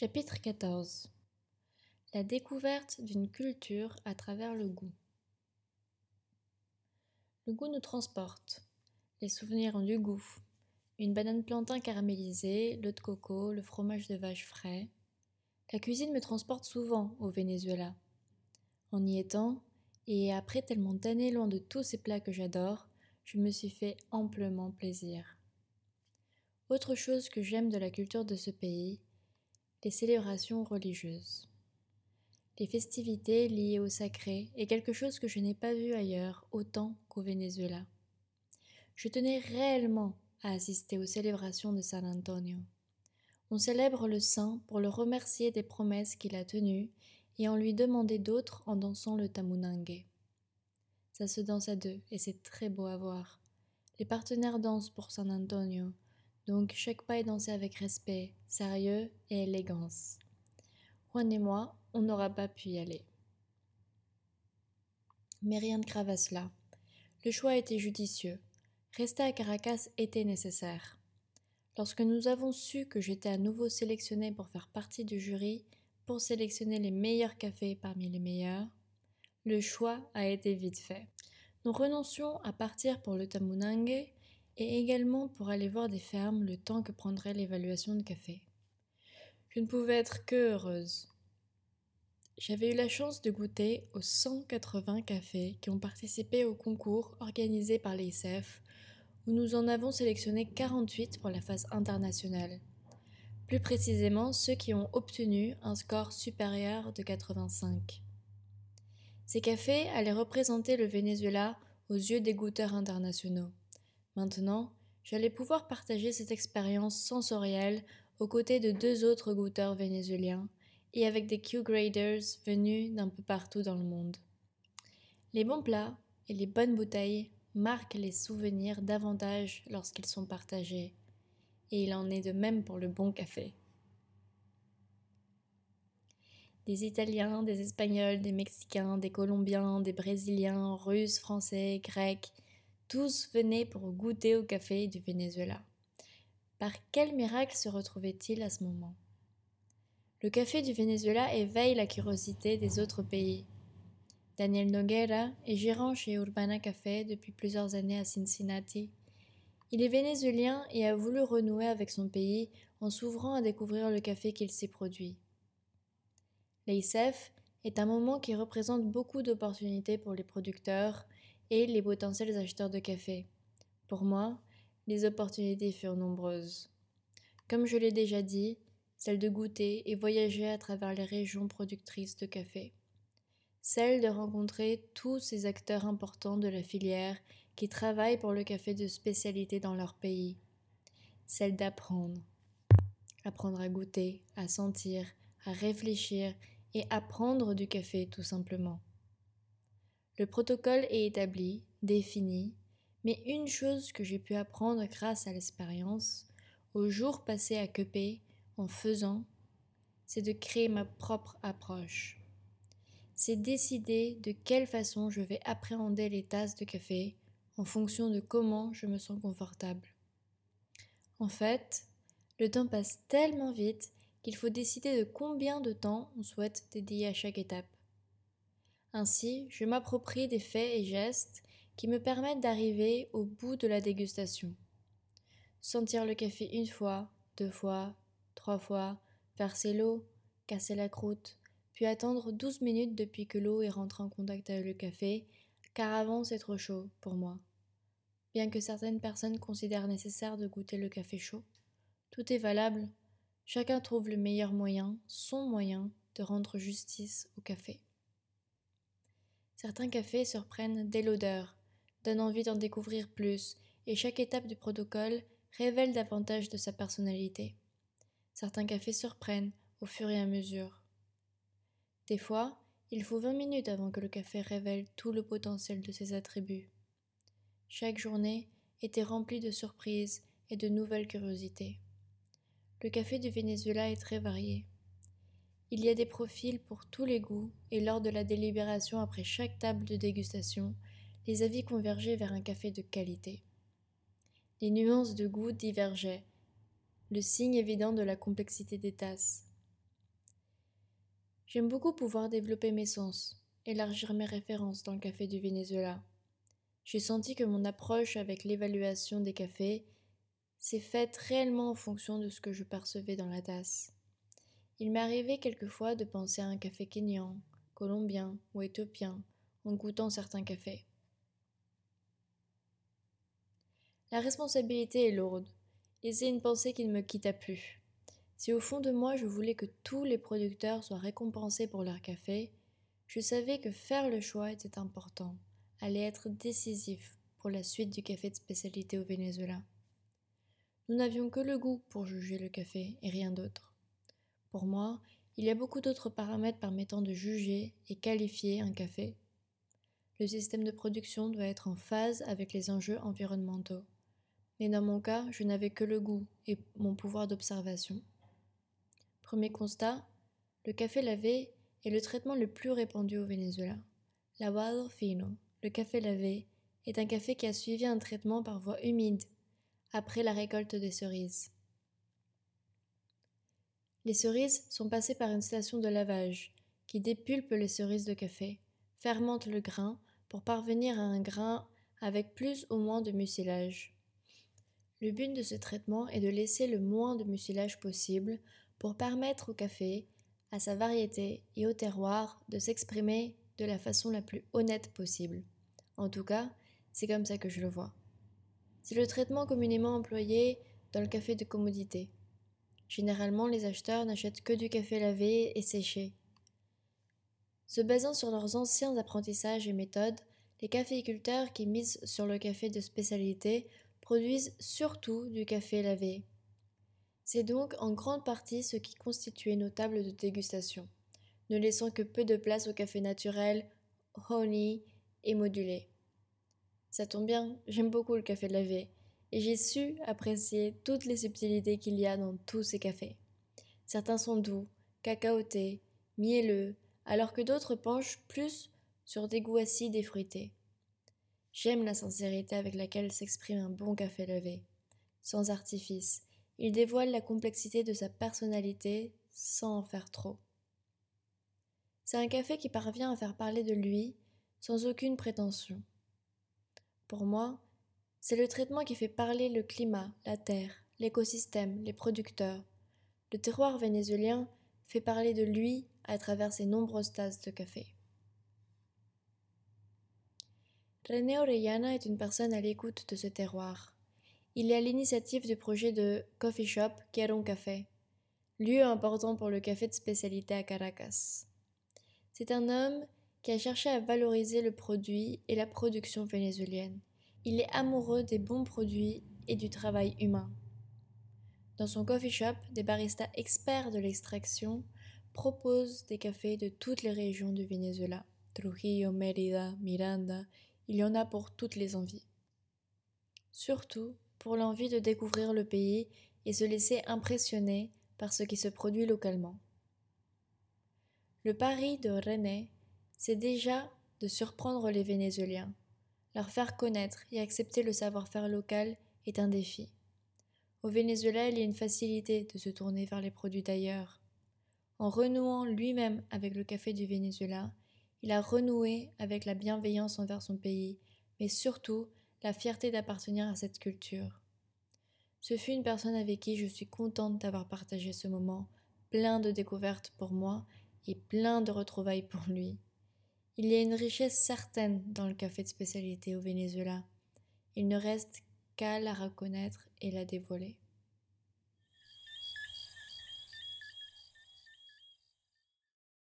Chapitre 14 La découverte d'une culture à travers le goût. Le goût nous transporte. Les souvenirs ont du goût. Une banane plantain caramélisée, l'eau de coco, le fromage de vache frais. La cuisine me transporte souvent au Venezuela. En y étant, et après tellement d'années loin de tous ces plats que j'adore, je me suis fait amplement plaisir. Autre chose que j'aime de la culture de ce pays, les célébrations religieuses. Les festivités liées au sacré est quelque chose que je n'ai pas vu ailleurs autant qu'au Venezuela. Je tenais réellement à assister aux célébrations de San Antonio. On célèbre le saint pour le remercier des promesses qu'il a tenues et en lui demander d'autres en dansant le tamunangue. Ça se danse à deux et c'est très beau à voir. Les partenaires dansent pour San Antonio, donc chaque pas est dansé avec respect, sérieux et élégance. Juan et moi, on n'aura pas pu y aller. Mais rien de grave à cela. Le choix était judicieux. Rester à Caracas était nécessaire. Lorsque nous avons su que j'étais à nouveau sélectionnée pour faire partie du jury, pour sélectionner les meilleurs cafés parmi les meilleurs, le choix a été vite fait. Nous renoncions à partir pour le Tamunangue et également pour aller voir des fermes le temps que prendrait l'évaluation de café. Je ne pouvais être que heureuse. J'avais eu la chance de goûter aux 180 cafés qui ont participé au concours organisé par l'ICF, où nous en avons sélectionné 48 pour la phase internationale. Plus précisément, ceux qui ont obtenu un score supérieur de 85. Ces cafés allaient représenter le Venezuela aux yeux des goûteurs internationaux. Maintenant, j'allais pouvoir partager cette expérience sensorielle aux côtés de deux autres goûteurs vénézuéliens et avec des Q-graders venus d'un peu partout dans le monde. Les bons plats et les bonnes bouteilles marquent les souvenirs davantage lorsqu'ils sont partagés, et il en est de même pour le bon café. Des Italiens, des Espagnols, des Mexicains, des Colombiens, des Brésiliens, Russes, Français, Grecs, tous venaient pour goûter au café du Venezuela. Par quel miracle se retrouvait-il à ce moment? Le café du Venezuela éveille la curiosité des autres pays. Daniel Noguera est gérant chez Urbana Café depuis plusieurs années à Cincinnati. Il est vénézuélien et a voulu renouer avec son pays en s'ouvrant à découvrir le café qu'il s'y produit. L'ICEF est un moment qui représente beaucoup d'opportunités pour les producteurs et les potentiels acheteurs de café. Pour moi, les opportunités furent nombreuses. Comme je l'ai déjà dit, celle de goûter et voyager à travers les régions productrices de café. Celle de rencontrer tous ces acteurs importants de la filière qui travaillent pour le café de spécialité dans leur pays. Celle d'apprendre. Apprendre à goûter, à sentir, à réfléchir et apprendre du café tout simplement. Le protocole est établi, défini, mais une chose que j'ai pu apprendre grâce à l'expérience, aux jours passés à Quepé, en faisant, c'est de créer ma propre approche. C'est décider de quelle façon je vais appréhender les tasses de café en fonction de comment je me sens confortable. En fait, le temps passe tellement vite qu'il faut décider de combien de temps on souhaite dédier à chaque étape. Ainsi, je m'approprie des faits et gestes qui me permettent d'arriver au bout de la dégustation. Sentir le café une fois, deux fois, trois fois, verser l'eau, casser la croûte, puis attendre douze minutes depuis que l'eau est rentrée en contact avec le café, car avant c'est trop chaud pour moi. Bien que certaines personnes considèrent nécessaire de goûter le café chaud, tout est valable, chacun trouve le meilleur moyen, son moyen, de rendre justice au café. Certains cafés surprennent dès l'odeur, donnent envie d'en découvrir plus, et chaque étape du protocole révèle davantage de sa personnalité. Certains cafés surprennent au fur et à mesure. Des fois, il faut 20 minutes avant que le café révèle tout le potentiel de ses attributs. Chaque journée était remplie de surprises et de nouvelles curiosités. Le café du Venezuela est très varié. Il y a des profils pour tous les goûts, et lors de la délibération après chaque table de dégustation, les avis convergeaient vers un café de qualité. Les nuances de goût divergeaient, le signe évident de la complexité des tasses. J'aime beaucoup pouvoir développer mes sens, élargir mes références dans le café du Venezuela. J'ai senti que mon approche avec l'évaluation des cafés s'est faite réellement en fonction de ce que je percevais dans la tasse. Il arrivé quelquefois de penser à un café kényan, colombien ou éthiopien en goûtant certains cafés. La responsabilité est lourde, et c'est une pensée qui ne me quitta plus. Si au fond de moi je voulais que tous les producteurs soient récompensés pour leur café, je savais que faire le choix était important, allait être décisif pour la suite du café de spécialité au Venezuela. Nous n'avions que le goût pour juger le café et rien d'autre. Pour moi, il y a beaucoup d'autres paramètres permettant de juger et qualifier un café. Le système de production doit être en phase avec les enjeux environnementaux. Mais dans mon cas, je n'avais que le goût et mon pouvoir d'observation. Premier constat, le café lavé est le traitement le plus répandu au Venezuela. Lavado fino, le café lavé, est un café qui a suivi un traitement par voie humide après la récolte des cerises. Les cerises sont passées par une station de lavage qui dépulpe les cerises de café, fermente le grain pour parvenir à un grain avec plus ou moins de mucilage. Le but de ce traitement est de laisser le moins de mucilage possible pour permettre au café, à sa variété et au terroir de s'exprimer de la façon la plus honnête possible. En tout cas, c'est comme ça que je le vois. C'est le traitement communément employé dans le café de commodité. Généralement, les acheteurs n'achètent que du café lavé et séché. Se basant sur leurs anciens apprentissages et méthodes, les caféiculteurs qui misent sur le café de spécialité produisent surtout du café lavé. C'est donc en grande partie ce qui constituait nos tables de dégustation, ne laissant que peu de place au café naturel, honey et modulé. Ça tombe bien, j'aime beaucoup le café lavé, et j'ai su apprécier toutes les subtilités qu'il y a dans tous ces cafés. Certains sont doux, cacaotés, mielleux, alors que d'autres penchent plus sur des goûts acides et fruités. J'aime la sincérité avec laquelle s'exprime un bon café levé. Sans artifice, il dévoile la complexité de sa personnalité sans en faire trop. C'est un café qui parvient à faire parler de lui sans aucune prétention. Pour moi, c'est le traitement qui fait parler le climat, la terre, l'écosystème, les producteurs. Le terroir vénézuélien fait parler de lui à travers ses nombreuses tasses de café. René Orellana est une personne à l'écoute de ce terroir. Il est à l'initiative du projet de Coffee Shop Quiero Café, lieu important pour le café de spécialité à Caracas. C'est un homme qui a cherché à valoriser le produit et la production vénézuélienne. Il est amoureux des bons produits et du travail humain. Dans son coffee shop, des baristas experts de l'extraction proposent des cafés de toutes les régions du Venezuela. Trujillo, Mérida, Miranda, il y en a pour toutes les envies. Surtout pour l'envie de découvrir le pays et se laisser impressionner par ce qui se produit localement. Le pari de René, c'est déjà de surprendre les Vénézuéliens, leur faire connaître et accepter le savoir-faire local est un défi. Au Venezuela, il y a une facilité de se tourner vers les produits d'ailleurs. En renouant lui-même avec le café du Venezuela, il a renoué avec la bienveillance envers son pays, mais surtout la fierté d'appartenir à cette culture. Ce fut une personne avec qui je suis contente d'avoir partagé ce moment, plein de découvertes pour moi et plein de retrouvailles pour lui. Il y a une richesse certaine dans le café de spécialité au Venezuela. Il ne reste qu'à la reconnaître et la dévoiler.